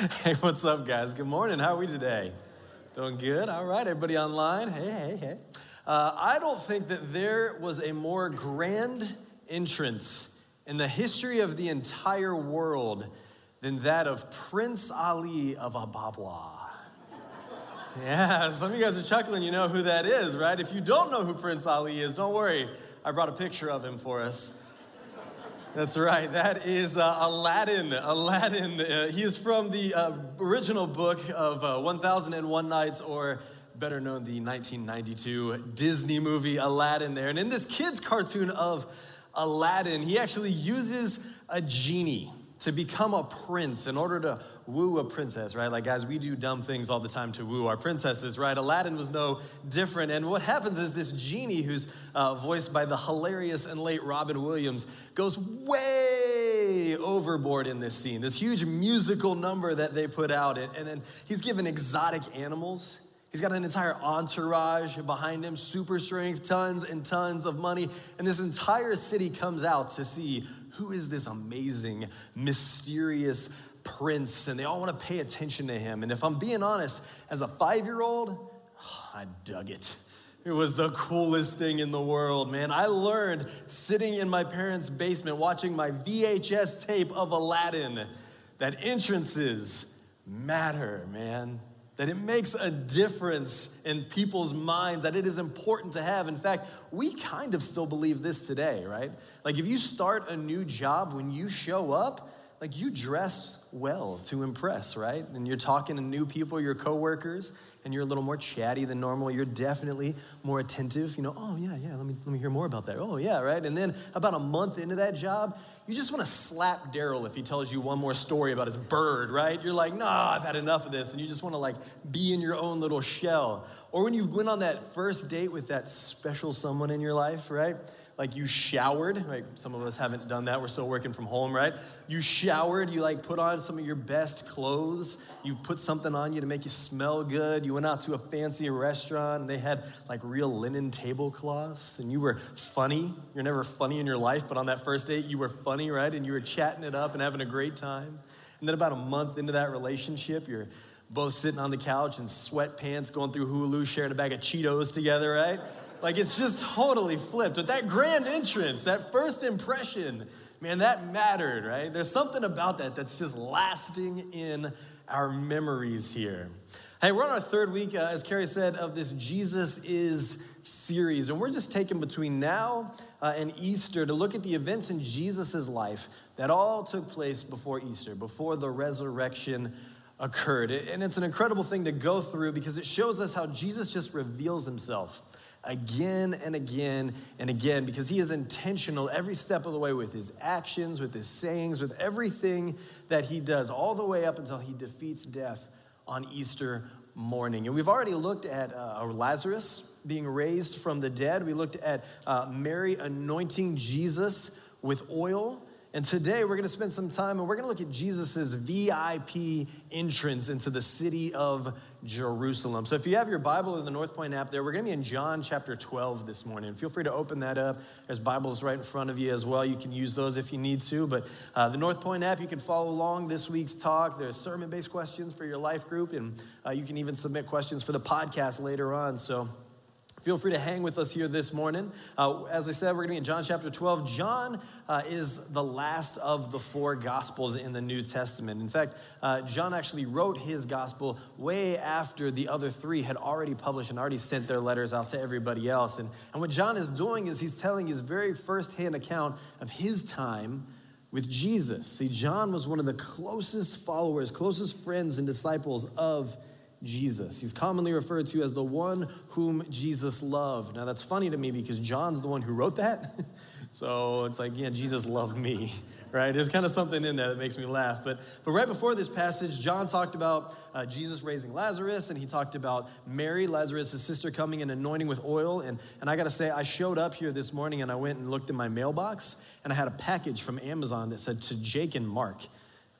hey, what's up, guys? Good morning. How are we today? Doing good? All right, everybody online? Hey, hey, hey. Uh, I don't think that there was a more grand entrance in the history of the entire world than that of Prince Ali of Ababwa. Yeah, some of you guys are chuckling, you know who that is, right? If you don't know who Prince Ali is, don't worry. I brought a picture of him for us. That's right. That is uh, Aladdin. Aladdin. Uh, he is from the uh, original book of uh, 1001 Nights, or better known, the 1992 Disney movie Aladdin there. And in this kid's cartoon of Aladdin, he actually uses a genie to become a prince in order to woo a princess, right? Like, guys, we do dumb things all the time to woo our princesses, right? Aladdin was no different. And what happens is this genie, who's uh, voiced by the hilarious and late Robin Williams, goes way overboard in this scene. This huge musical number that they put out. And, and, he's given exotic animals. He's got an entire entourage behind him, super strength, tons and tons of money. And this entire city comes out to see who is this amazing, mysterious prince, and they all want to pay attention to him. And if I'm being honest, as a five year old, I dug it. It was the coolest thing in the world, man. I learned sitting in my parents' basement watching my VHS tape of Aladdin that entrances matter, man. That it makes a difference in people's minds, that it is important to have. In fact, we kind of still believe this today, right? Like if you start a new job, when you show up, like you dress well to impress, right? And you're talking to new people, your coworkers, and you're a little more chatty than normal. You're definitely more attentive. You know, oh yeah, yeah, let me let me hear more about that. Oh yeah, right? And then about a month into that job, you just want to slap Daryl if he tells you one more story about his bird, right? You're like, nah, I've had enough of this. And you just want to like be in your own little shell. Or when you went on that first date with that special someone in your life, right? like you showered, right? Some of us haven't done that. We're still working from home, right? You showered, you like put on some of your best clothes, you put something on you to make you smell good. You went out to a fancy restaurant and they had like real linen tablecloths and you were funny. You're never funny in your life, but on that first date, you were funny, right? And you were chatting it up and having a great time. And then about a month into that relationship, you're both sitting on the couch in sweatpants, going through Hulu, sharing a bag of Cheetos together, right? Like it's just totally flipped. But that grand entrance, that first impression, man, that mattered, right? There's something about that that's just lasting in our memories here. Hey, we're on our third week, uh, as Carrie said, of this Jesus is series. And we're just taking between now uh, and Easter to look at the events in Jesus' life that all took place before Easter, before the resurrection occurred. And it's an incredible thing to go through because it shows us how Jesus just reveals himself again and again and again because he is intentional every step of the way with his actions, with his sayings, with everything that he does, all the way up until he defeats death on Easter morning. And we've already looked at uh, Lazarus being raised from the dead, we looked at uh, Mary anointing Jesus with oil. And today we're going to spend some time and we're going to look at Jesus' VIP entrance into the city of Jerusalem. So if you have your Bible or the North Point app there, we're going to be in John chapter 12 this morning. Feel free to open that up. There's Bibles right in front of you as well. You can use those if you need to. But uh, the North Point app, you can follow along this week's talk. There's sermon based questions for your life group, and uh, you can even submit questions for the podcast later on. So Feel free to hang with us here this morning. Uh, as I said, we're going to be in John chapter 12. John uh, is the last of the four gospels in the New Testament. In fact, uh, John actually wrote his gospel way after the other three had already published and already sent their letters out to everybody else. And, and what John is doing is he's telling his very firsthand account of his time with Jesus. See, John was one of the closest followers, closest friends, and disciples of Jesus. He's commonly referred to as the one whom Jesus loved. Now, that's funny to me because John's the one who wrote that. so it's like, yeah, Jesus loved me, right? There's kind of something in there that makes me laugh. But, but right before this passage, John talked about uh, Jesus raising Lazarus, and he talked about Mary, Lazarus' sister, coming and anointing with oil. And, and I got to say, I showed up here this morning and I went and looked in my mailbox, and I had a package from Amazon that said to Jake and Mark.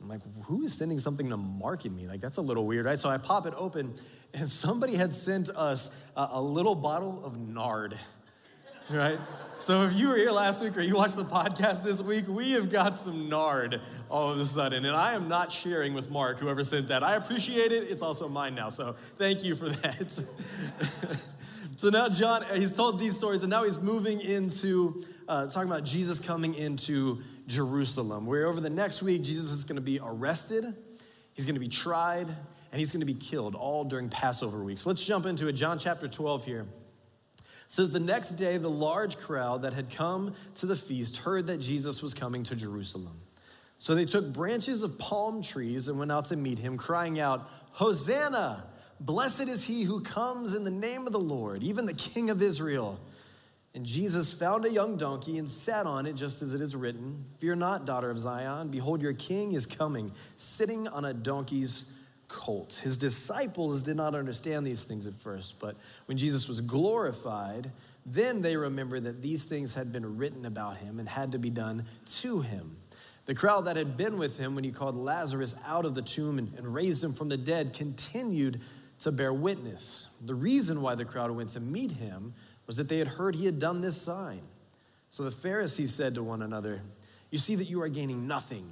I'm like, who is sending something to market me? Like, that's a little weird, right? So I pop it open, and somebody had sent us a, a little bottle of nard. right? So if you were here last week or you watched the podcast this week, we have got some nard all of a sudden. And I am not sharing with Mark, whoever sent that. I appreciate it. It's also mine now. So thank you for that. so now John, he's told these stories, and now he's moving into uh, talking about Jesus coming into Jerusalem, where over the next week, Jesus is going to be arrested, he's going to be tried, and he's going to be killed all during Passover week. So let's jump into it. John chapter 12 here says the next day the large crowd that had come to the feast heard that Jesus was coming to Jerusalem. So they took branches of palm trees and went out to meet him, crying out, Hosanna! Blessed is he who comes in the name of the Lord, even the King of Israel. And Jesus found a young donkey and sat on it, just as it is written Fear not, daughter of Zion. Behold, your king is coming, sitting on a donkey's colt. His disciples did not understand these things at first, but when Jesus was glorified, then they remembered that these things had been written about him and had to be done to him. The crowd that had been with him when he called Lazarus out of the tomb and, and raised him from the dead continued to bear witness. The reason why the crowd went to meet him was that they had heard he had done this sign. So the Pharisees said to one another, You see that you are gaining nothing.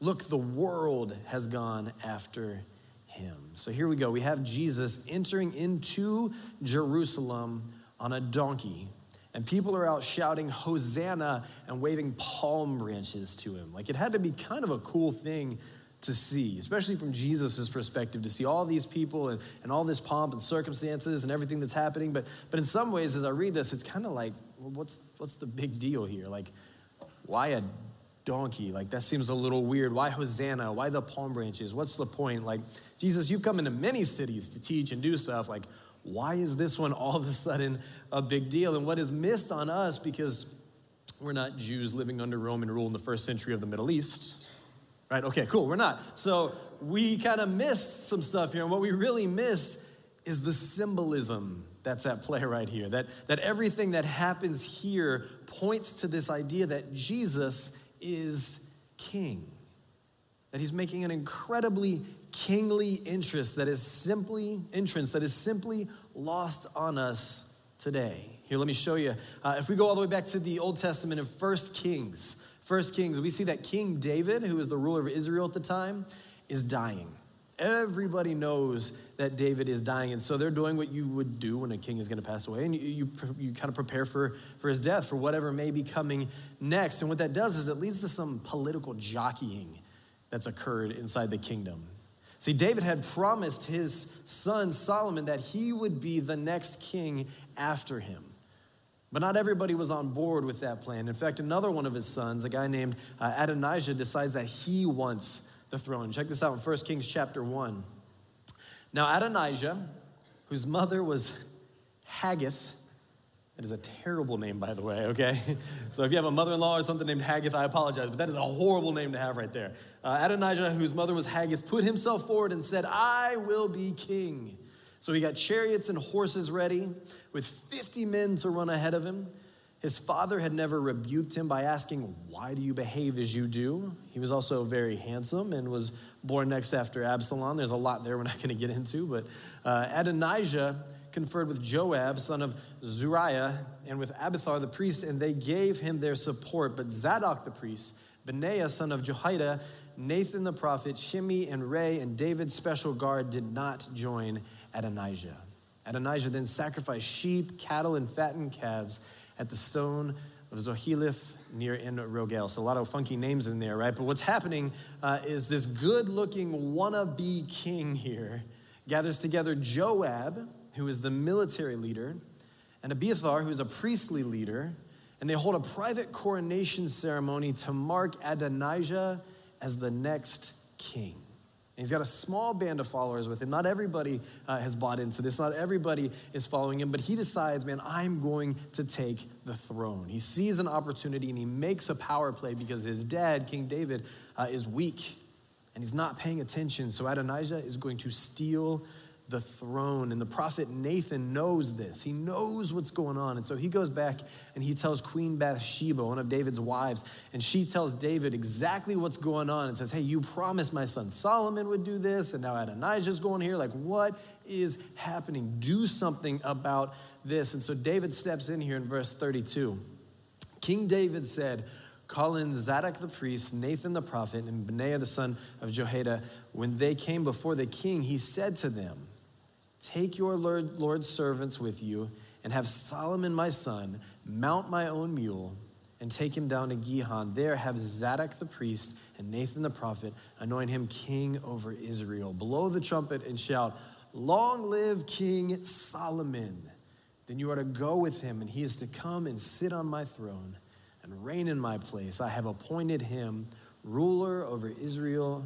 Look, the world has gone after him. So here we go. We have Jesus entering into Jerusalem on a donkey. And people are out shouting Hosanna and waving palm branches to him. Like it had to be kind of a cool thing to see, especially from Jesus' perspective, to see all these people and, and all this pomp and circumstances and everything that's happening. But, but in some ways, as I read this, it's kind of like, well, what's, what's the big deal here? Like, why a donkey? Like, that seems a little weird. Why Hosanna? Why the palm branches? What's the point? Like, Jesus, you've come into many cities to teach and do stuff. Like, why is this one all of a sudden a big deal? And what is missed on us because we're not Jews living under Roman rule in the first century of the Middle East, right? Okay, cool, we're not. So we kind of miss some stuff here. And what we really miss is the symbolism that's at play right here. That, that everything that happens here points to this idea that Jesus is king. That he's making an incredibly kingly interest that is simply entrance that is simply lost on us today. Here, let me show you. Uh, if we go all the way back to the Old Testament in First Kings, First Kings, we see that King David, who was the ruler of Israel at the time, is dying. Everybody knows that David is dying, and so they're doing what you would do when a king is going to pass away, and you, you, you, kind of prepare for, for his death, for whatever may be coming next. And what that does is it leads to some political jockeying that's occurred inside the kingdom. See, David had promised his son Solomon that he would be the next king after him. But not everybody was on board with that plan. In fact, another one of his sons, a guy named uh, Adonijah, decides that he wants the throne. Check this out in 1 Kings chapter 1. Now, Adonijah, whose mother was Haggith, that is a terrible name, by the way, okay? So if you have a mother in law or something named Haggith, I apologize, but that is a horrible name to have right there. Uh, Adonijah, whose mother was Haggith, put himself forward and said, I will be king. So he got chariots and horses ready with 50 men to run ahead of him. His father had never rebuked him by asking, Why do you behave as you do? He was also very handsome and was born next after Absalom. There's a lot there we're not going to get into, but uh, Adonijah conferred with Joab, son of Zeruiah, and with Abiathar the priest, and they gave him their support. But Zadok the priest, Benaiah, son of Jehoiada, Nathan the prophet, Shimei and Rei, and David's special guard did not join Adonijah. Adonijah then sacrificed sheep, cattle, and fattened calves at the stone of Zoheleth near En Rogel. So a lot of funky names in there, right? But what's happening uh, is this good looking wannabe king here gathers together Joab, who is the military leader, and Abiathar, who is a priestly leader, and they hold a private coronation ceremony to mark Adonijah as the next king. He's got a small band of followers with him. Not everybody uh, has bought into this, not everybody is following him, but he decides, man, I'm going to take the throne. He sees an opportunity and he makes a power play because his dad, King David, uh, is weak and he's not paying attention. So Adonijah is going to steal the throne. And the prophet Nathan knows this. He knows what's going on. And so he goes back and he tells Queen Bathsheba, one of David's wives, and she tells David exactly what's going on and says, Hey, you promised my son Solomon would do this, and now Adonijah's going here. Like, what is happening? Do something about this. And so David steps in here in verse 32. King David said, Call in Zadok the priest, Nathan the prophet, and Benaiah the son of Jehoiada. When they came before the king, he said to them, Take your Lord, Lord's servants with you, and have Solomon my son mount my own mule, and take him down to Gihon. There have Zadok the priest and Nathan the prophet anoint him king over Israel. Blow the trumpet and shout, Long live King Solomon. Then you are to go with him, and he is to come and sit on my throne and reign in my place. I have appointed him ruler over Israel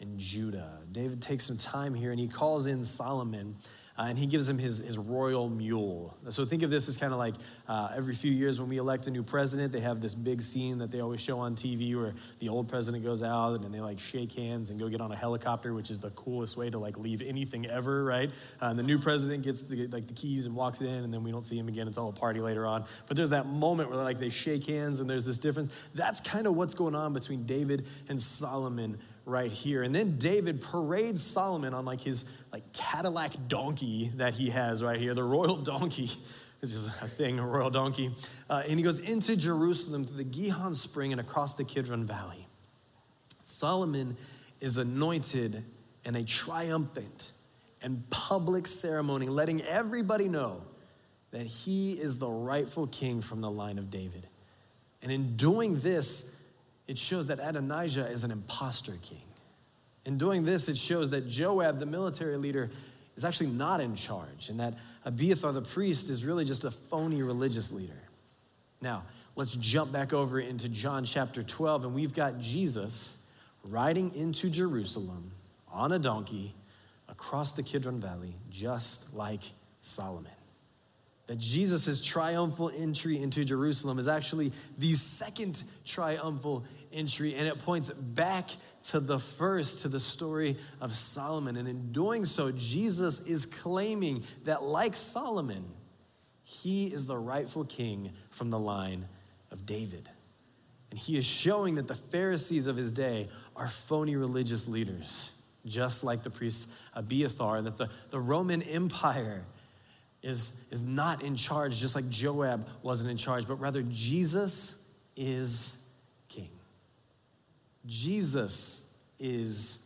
and Judah. David takes some time here and he calls in Solomon uh, and he gives him his, his royal mule. So think of this as kind of like uh, every few years when we elect a new president, they have this big scene that they always show on TV where the old president goes out and they like shake hands and go get on a helicopter, which is the coolest way to like leave anything ever, right? Uh, and the new president gets the, like the keys and walks in, and then we don't see him again until a party later on. But there's that moment where like they shake hands and there's this difference. That's kind of what's going on between David and Solomon right here. And then David parades Solomon on like his like Cadillac donkey that he has right here, the royal donkey. This is a thing, a royal donkey. Uh, and he goes into Jerusalem to the Gihon Spring and across the Kidron Valley. Solomon is anointed in a triumphant and public ceremony, letting everybody know that he is the rightful king from the line of David. And in doing this, it shows that Adonijah is an impostor king. In doing this, it shows that Joab, the military leader, is actually not in charge, and that Abiathar, the priest, is really just a phony religious leader. Now, let's jump back over into John chapter 12, and we've got Jesus riding into Jerusalem on a donkey across the Kidron Valley, just like Solomon that Jesus' triumphal entry into Jerusalem is actually the second triumphal entry, and it points back to the first, to the story of Solomon. And in doing so, Jesus is claiming that, like Solomon, he is the rightful king from the line of David. And he is showing that the Pharisees of his day are phony religious leaders, just like the priest Abiathar, that the, the Roman Empire is, is not in charge, just like Joab wasn't in charge, but rather Jesus is king. Jesus is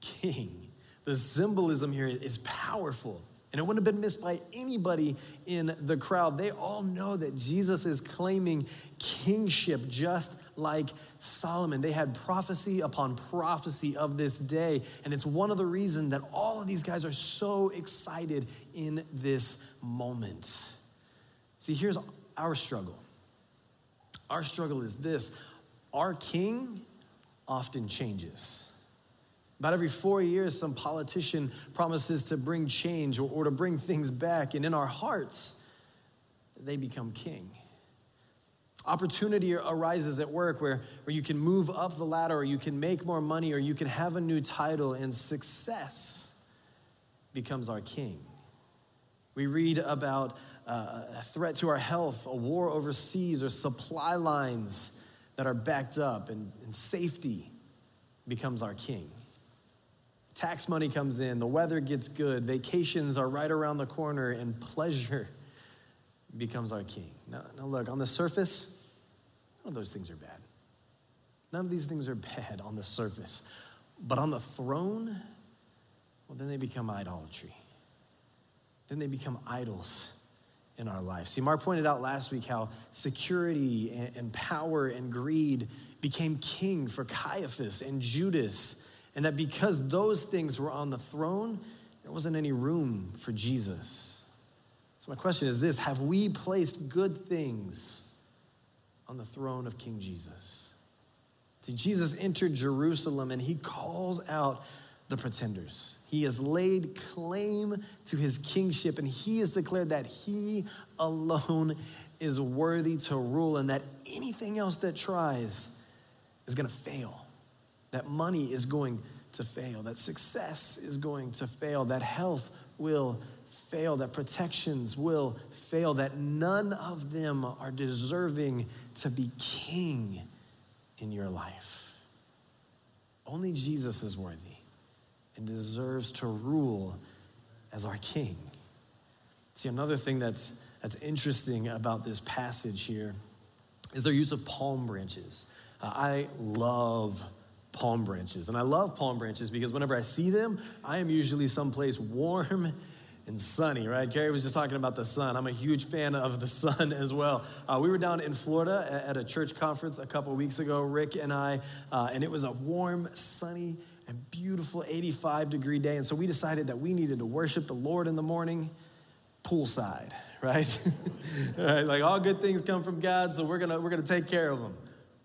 king. The symbolism here is powerful. And it wouldn't have been missed by anybody in the crowd. They all know that Jesus is claiming kingship just like Solomon. They had prophecy upon prophecy of this day. And it's one of the reasons that all of these guys are so excited in this moment. See, here's our struggle. Our struggle is this our king often changes. About every four years, some politician promises to bring change or, or to bring things back, and in our hearts, they become king. Opportunity arises at work where, where you can move up the ladder, or you can make more money, or you can have a new title, and success becomes our king. We read about uh, a threat to our health, a war overseas, or supply lines that are backed up, and, and safety becomes our king. Tax money comes in, the weather gets good, vacations are right around the corner, and pleasure becomes our king. Now, now look, on the surface, none of those things are bad. None of these things are bad on the surface. But on the throne, well, then they become idolatry. Then they become idols in our life. See, Mark pointed out last week how security and, and power and greed became king for Caiaphas and Judas and that because those things were on the throne, there wasn't any room for Jesus. So, my question is this Have we placed good things on the throne of King Jesus? See, Jesus entered Jerusalem and he calls out the pretenders. He has laid claim to his kingship and he has declared that he alone is worthy to rule and that anything else that tries is going to fail. That money is going to fail, that success is going to fail, that health will fail, that protections will fail, that none of them are deserving to be king in your life. Only Jesus is worthy and deserves to rule as our king. See, another thing that's, that's interesting about this passage here is their use of palm branches. Uh, I love palm branches. And I love palm branches because whenever I see them, I am usually someplace warm and sunny, right? Carrie was just talking about the sun. I'm a huge fan of the sun as well. Uh, we were down in Florida at a church conference a couple weeks ago, Rick and I, uh, and it was a warm, sunny, and beautiful 85 degree day. And so we decided that we needed to worship the Lord in the morning poolside, right? right? Like all good things come from God, so we're gonna, we're gonna take care of them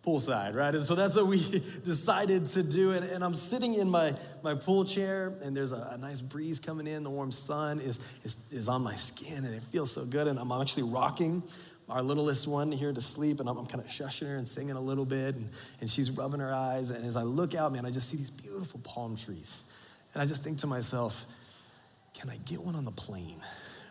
poolside, right? And so that's what we decided to do. And, and I'm sitting in my, my pool chair, and there's a, a, nice breeze coming in. The warm sun is, is, is on my skin, and it feels so good. And I'm actually rocking our littlest one here to sleep, and I'm, I'm kind of shushing her and singing a little bit, and, and she's rubbing her eyes. And as I look out, man, I just see these beautiful palm trees. And I just think to myself, can I get one on the plane?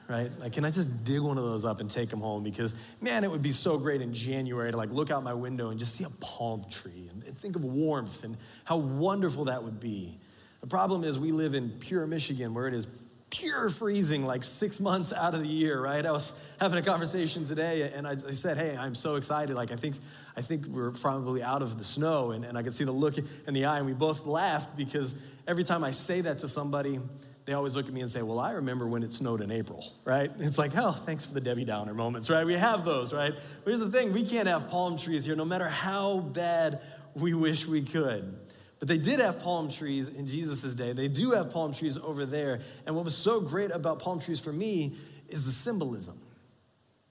Right? Like, can I just dig one of those up and take them home? Because, man, it would be so great in January to like look out my window and just see a palm tree and, think of warmth and how wonderful that would be. The problem is we live in pure Michigan where it is pure freezing like six months out of the year, right? I was having a conversation today and I, I, said, hey, I'm so excited. Like, I think, I think we're probably out of the snow. And, and I could see the look in the eye and we both laughed because every time I say that to somebody, they always look at me and say, Well, I remember when it snowed in April, right? It's like, Oh, thanks for the Debbie Downer moments, right? We have those, right? But here's the thing we can't have palm trees here no matter how bad we wish we could. But they did have palm trees in Jesus' day. They do have palm trees over there. And what was so great about palm trees for me is the symbolism.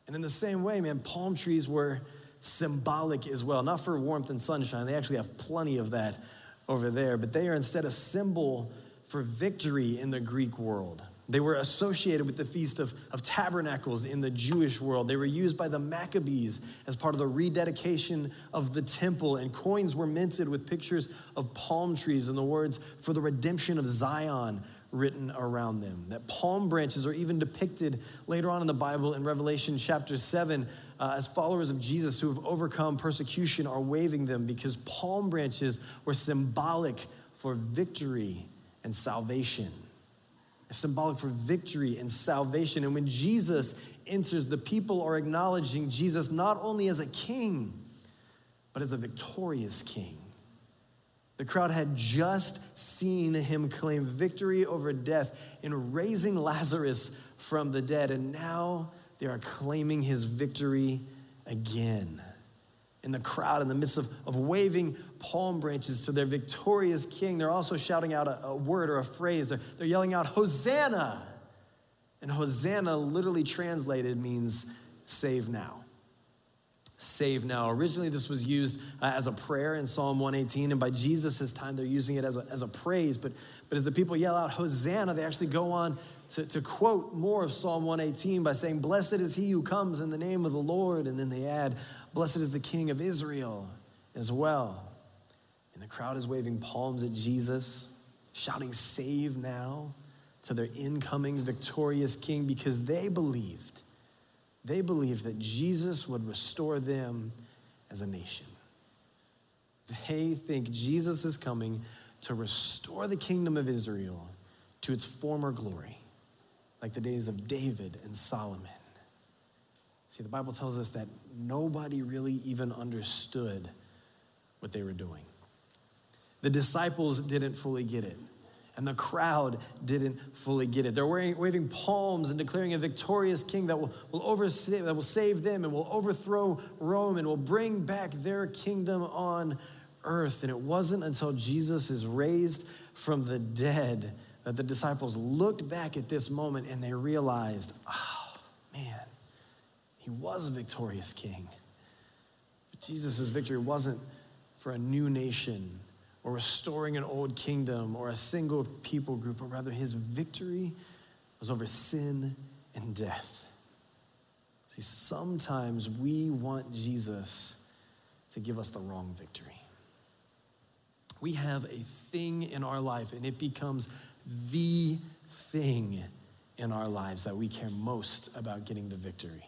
And in the same way, man, palm trees were symbolic as well, not for warmth and sunshine. They actually have plenty of that over there, but they are instead a symbol for victory in the Greek world. They were associated with the Feast of, of Tabernacles in the Jewish world. They were used by the Maccabees as part of the rededication of the temple, and coins were minted with pictures of palm trees and the words for the redemption of Zion written around them. That palm branches are even depicted later on in the Bible in Revelation chapter 7 uh, as followers of Jesus who have overcome persecution are waving them because palm branches were symbolic for victory and salvation. It's symbolic for victory and salvation. And when Jesus enters, the people are acknowledging Jesus not only as a king, but as a victorious king. The crowd had just seen him claim victory over death in raising Lazarus from the dead, and now they are claiming his victory again in the crowd, in the midst of, of waving palm branches to their victorious king, they're also shouting out a, a word or a phrase. They're, they're yelling out, Hosanna! And Hosanna, literally translated, means save now. Save now. Originally, this was used uh, as a prayer in Psalm 118, and by Jesus' time, they're using it as a, as a praise. But, but as the people yell out Hosanna, they actually go on to, to quote more of Psalm 118 by saying, Blessed is he who comes in the name of the Lord. And then they add, Blessed is the King of Israel as well. And the crowd is waving palms at Jesus, shouting, Save now to their incoming victorious King because they believed, they believed that Jesus would restore them as a nation. They think Jesus is coming to restore the kingdom of Israel to its former glory, like the days of David and Solomon. See, the Bible tells us that nobody really even understood what they were doing. The disciples didn't fully get it, and the crowd didn't fully get it. They're wearing, waving palms and declaring a victorious king that will, will, oversave, that will save them and will overthrow Rome and will bring back their kingdom on earth. And it wasn't until Jesus is raised from the dead that the disciples looked back at this moment and they realized, oh, man he was a victorious king. But Jesus' victory wasn't for a new nation or restoring an old kingdom or a single people group, but rather his victory was over sin and death. See, sometimes we want Jesus to give us the wrong victory. we have a thing in our life and it becomes the thing in our lives that we care most about getting the victory.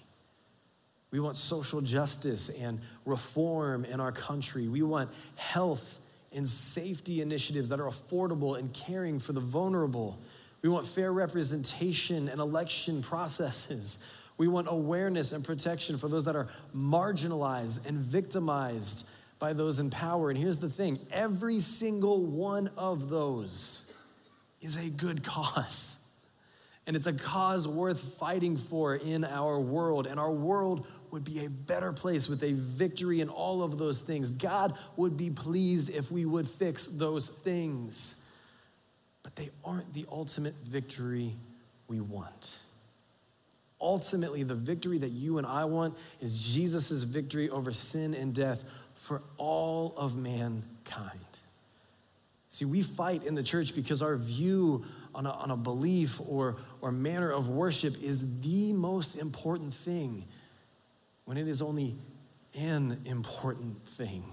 We want social justice and reform in our country. We want health and safety initiatives that are affordable and caring for the vulnerable. We want fair representation and election processes. We want awareness and protection for those that are marginalized and victimized by those in power. And here's the thing every single one of those is a good cause. And it's a cause worth fighting for in our world. And our world would be a better place with a victory in all of those things. God would be pleased if we would fix those things. But they aren't the ultimate victory we want. Ultimately, the victory that you and I want is Jesus' victory over sin and death for all of mankind. See, we fight in the church because our view on a, on a belief or, or manner of worship is the most important thing when it is only an important thing.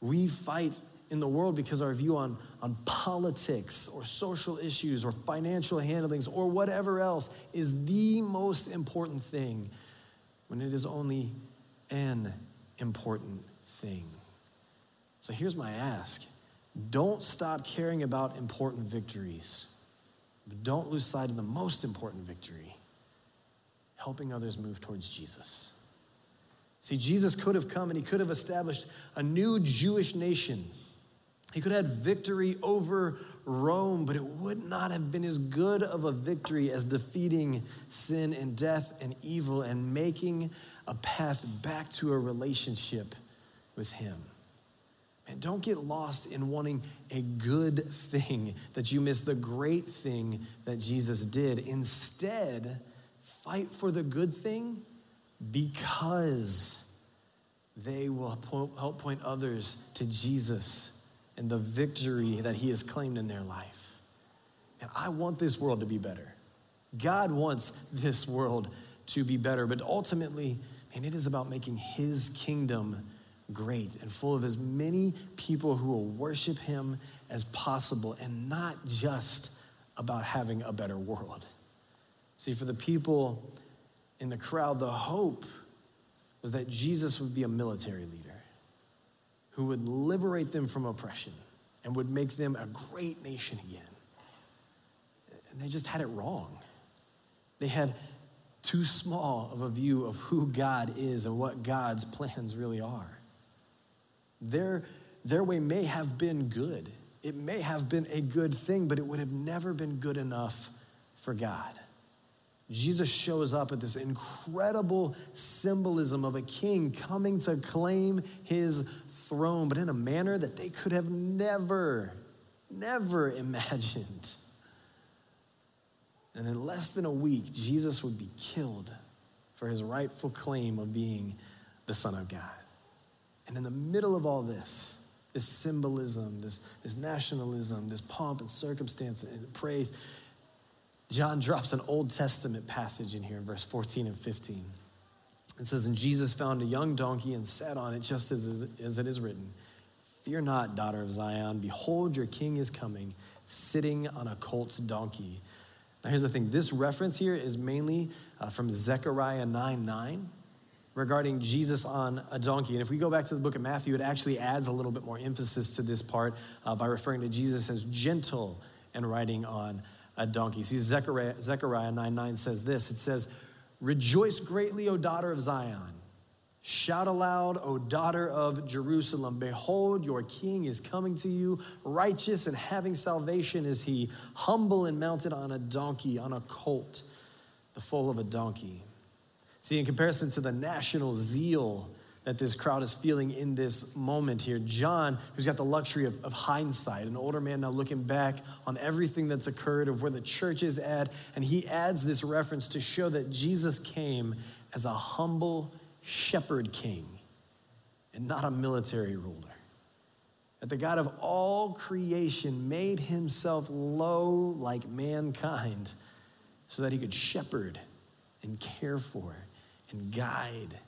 We fight in the world because our view on, on politics or social issues or financial handlings or whatever else is the most important thing when it is only an important thing. So here's my ask don't stop caring about important victories, but don't lose sight of the most important victory helping others move towards Jesus. See, Jesus could have come and he could have established a new Jewish nation. He could have had victory over Rome, but it would not have been as good of a victory as defeating sin and death and evil and making a path back to a relationship with Him. And don't get lost in wanting a good thing that you miss the great thing that Jesus did. Instead, fight for the good thing because they will help point others to Jesus and the victory that he has claimed in their life. And I want this world to be better. God wants this world to be better, but ultimately, and it is about making his kingdom great and full of as many people who will worship him as possible and not just about having a better world. See, for the people in the crowd, the hope was that Jesus would be a military leader who would liberate them from oppression and would make them a great nation again. And they just had it wrong. They had too small of a view of who God is and what God's plans really are. Their, their way may have been good. It may have been a good thing, but it would have never been good enough for God. Jesus shows up at this incredible symbolism of a king coming to claim his throne, but in a manner that they could have never, never imagined. And in less than a week, Jesus would be killed for his rightful claim of being the Son of God. And in the middle of all this, this symbolism, this, this nationalism, this pomp and circumstance and praise, John drops an Old Testament passage in here in verse 14 and 15. It says, And Jesus found a young donkey and sat on it, just as, as it is written Fear not, daughter of Zion. Behold, your king is coming, sitting on a colt's donkey. Now, here's the thing this reference here is mainly uh, from Zechariah 9 9 regarding Jesus on a donkey. And if we go back to the book of Matthew, it actually adds a little bit more emphasis to this part uh, by referring to Jesus as gentle and riding on donkey. See, Zechariah, Zechariah 9 9 says this it says, Rejoice greatly, O daughter of Zion. Shout aloud, O daughter of Jerusalem. Behold, your king is coming to you. Righteous and having salvation is he, humble and mounted on a donkey, on a colt, the foal of a donkey. See, in comparison to the national zeal that this crowd is feeling in this moment here. John, who's got the luxury of, of, hindsight, an older man now looking back on everything that's occurred, of where the church is at, and he adds this reference to show that Jesus came as a humble shepherd king and not a military ruler. That the God of all creation made himself low like mankind so that he could shepherd and care for and guide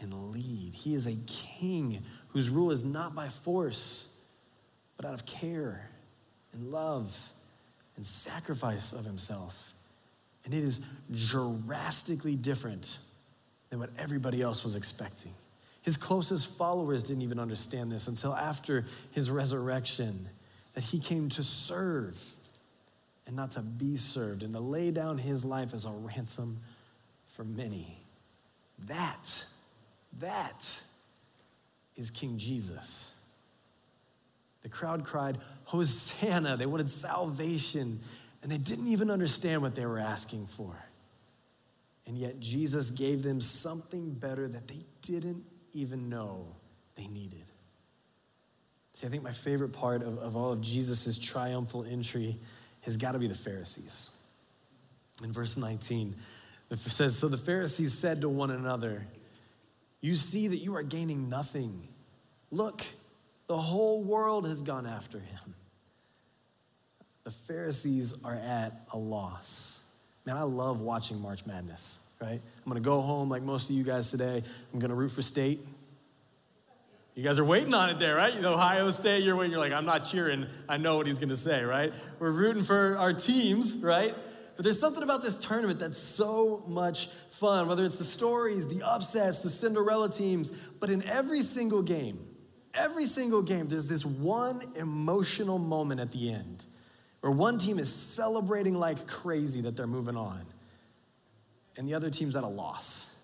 and lead. He is a king whose rule is not by force, but out of care and love and sacrifice of himself. And it is drastically different than what everybody else was expecting. His closest followers didn't even understand this until after his resurrection, that he came to serve and not to be served, and to lay down his life as a ransom for many. That, that is King Jesus. The crowd cried, Hosanna. They wanted salvation, and they didn't even understand what they were asking for. And yet, Jesus gave them something better that they didn't even know they needed. See, I think my favorite part of, of all of Jesus' triumphal entry has got to be the Pharisees. In verse 19, it says, So the Pharisees said to one another, You see that you are gaining nothing. Look, the whole world has gone after him. The Pharisees are at a loss. Man, I love watching March Madness, right? I'm gonna go home like most of you guys today. I'm gonna root for state. You guys are waiting on it there, right? Ohio State, you're waiting, you're like, I'm not cheering. I know what he's gonna say, right? We're rooting for our teams, right? But there's something about this tournament that's so much fun, whether it's the stories, the upsets, the Cinderella teams, but in every single game, every single game, there's this one emotional moment at the end where one team is celebrating like crazy that they're moving on, and the other team's at a loss.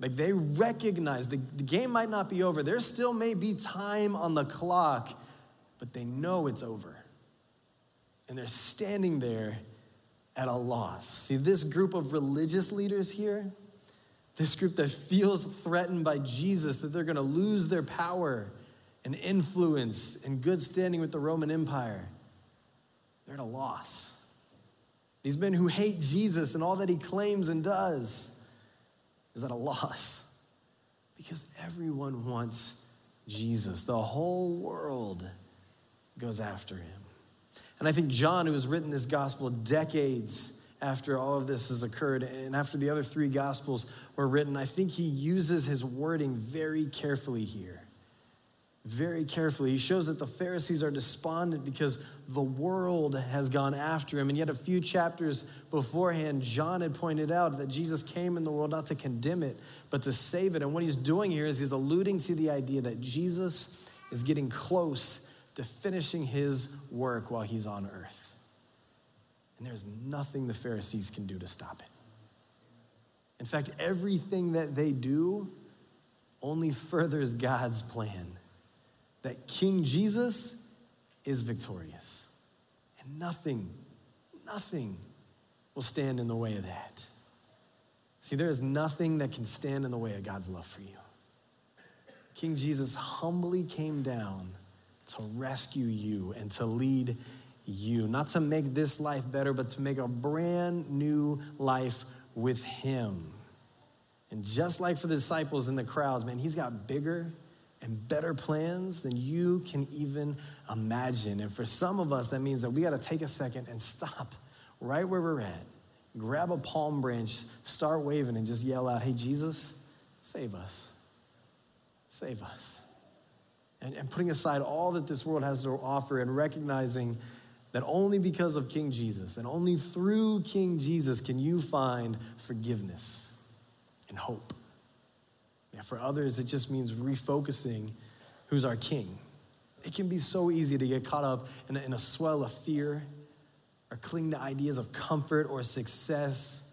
Like they recognize the, the game might not be over. There still may be time on the clock, but they know it's over. And they're standing there at a loss. See, this group of religious leaders here, this group that feels threatened by Jesus, that they're gonna lose their power and influence and good standing with the Roman Empire, they're at a loss. These men who hate Jesus and all that he claims and does, is at a loss because everyone wants Jesus. The whole world goes after him. And I think John, who has written this gospel decades after all of this has occurred and after the other three gospels were written, I think he uses his wording very carefully here very carefully. He shows that the Pharisees are despondent because the world has gone after him. And yet, a few chapters beforehand, John had pointed out that Jesus came in the world not to condemn it, but to save it. And what he's doing here is he's alluding to the idea that Jesus is getting close to finishing his work while he's on earth. And there's nothing the Pharisees can do to stop it. In fact, everything that they do only furthers God's plan that King Jesus is victorious. And nothing, nothing will stand in the way of that. See, there is nothing that can stand in the way of God's love for you. King Jesus humbly came down to rescue you and to lead you, not to make this life better, but to make a brand new life with Him. And just like for the disciples in the crowds, man, He's got bigger and better plans than you can even imagine. And for some of us, that means that we got to take a second and stop right where we're at, grab a palm branch, start waving, and just yell out, Hey, Jesus, save us. Save us. And, and putting aside all that this world has to offer and recognizing that only because of King Jesus and only through King Jesus can you find forgiveness and hope. Yeah, for others, it just means refocusing who's our king. It can be so easy to get caught up in a, in a swell of fear or cling to ideas of comfort or success.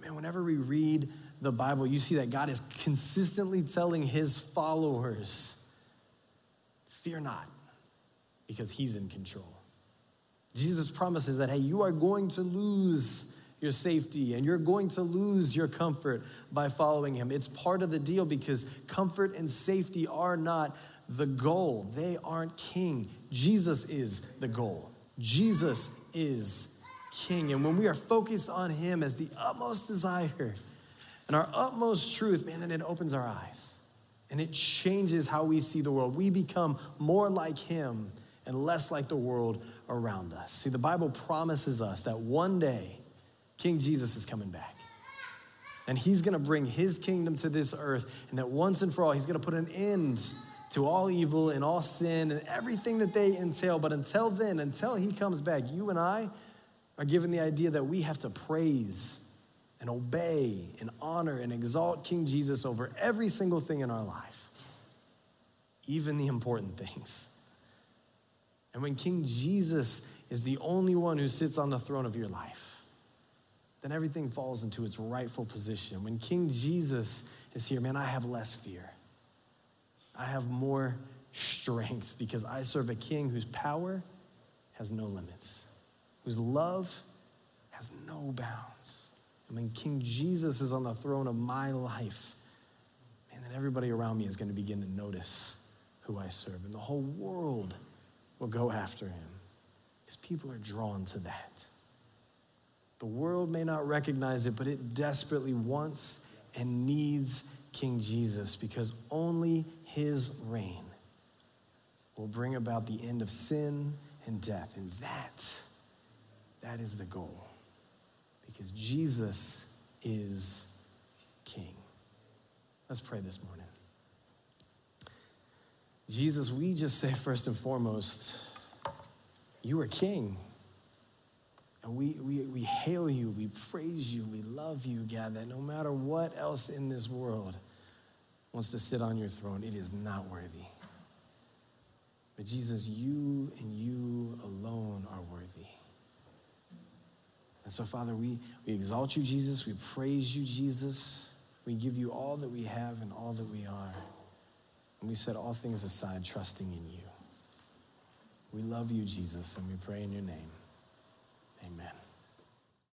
Man, whenever we read the Bible, you see that God is consistently telling his followers, fear not, because he's in control. Jesus promises that, hey, you are going to lose your safety and you're going to lose your comfort by following him. It's part of the deal because comfort and safety are not the goal, they aren't king. Jesus is the goal. Jesus is king. And when we are focused on him as the utmost desire and our utmost truth, man, then it opens our eyes and it changes how we see the world. We become more like him and less like the world around us. See, the Bible promises us that one day, King Jesus is coming back. And he's gonna bring his kingdom to this earth, and that once and for all, he's gonna put an end to all evil and all sin and everything that they entail. But until then, until he comes back, you and I are given the idea that we have to praise and obey and honor and exalt King Jesus over every single thing in our life, even the important things. And when King Jesus is the only one who sits on the throne of your life, then everything falls into its rightful position. When King Jesus is here, man, I have less fear. I have more strength because I serve a king whose power has no limits, whose love has no bounds. And when King Jesus is on the throne of my life, man, then everybody around me is going to begin to notice who I serve. And the whole world will go after him because people are drawn to that. The world may not recognize it, but it desperately wants and needs King Jesus because only his reign will bring about the end of sin and death. And that, that is the goal because Jesus is King. Let's pray this morning. Jesus, we just say first and foremost, you are King. And we, we, we hail you, we praise you, we love you, God, that no matter what else in this world wants to sit on your throne, it is not worthy. But Jesus, you and you alone are worthy. And so, Father, we, we exalt you, Jesus. We praise you, Jesus. We give you all that we have and all that we are. And we set all things aside, trusting in you. We love you, Jesus, and we pray in your name. Amen.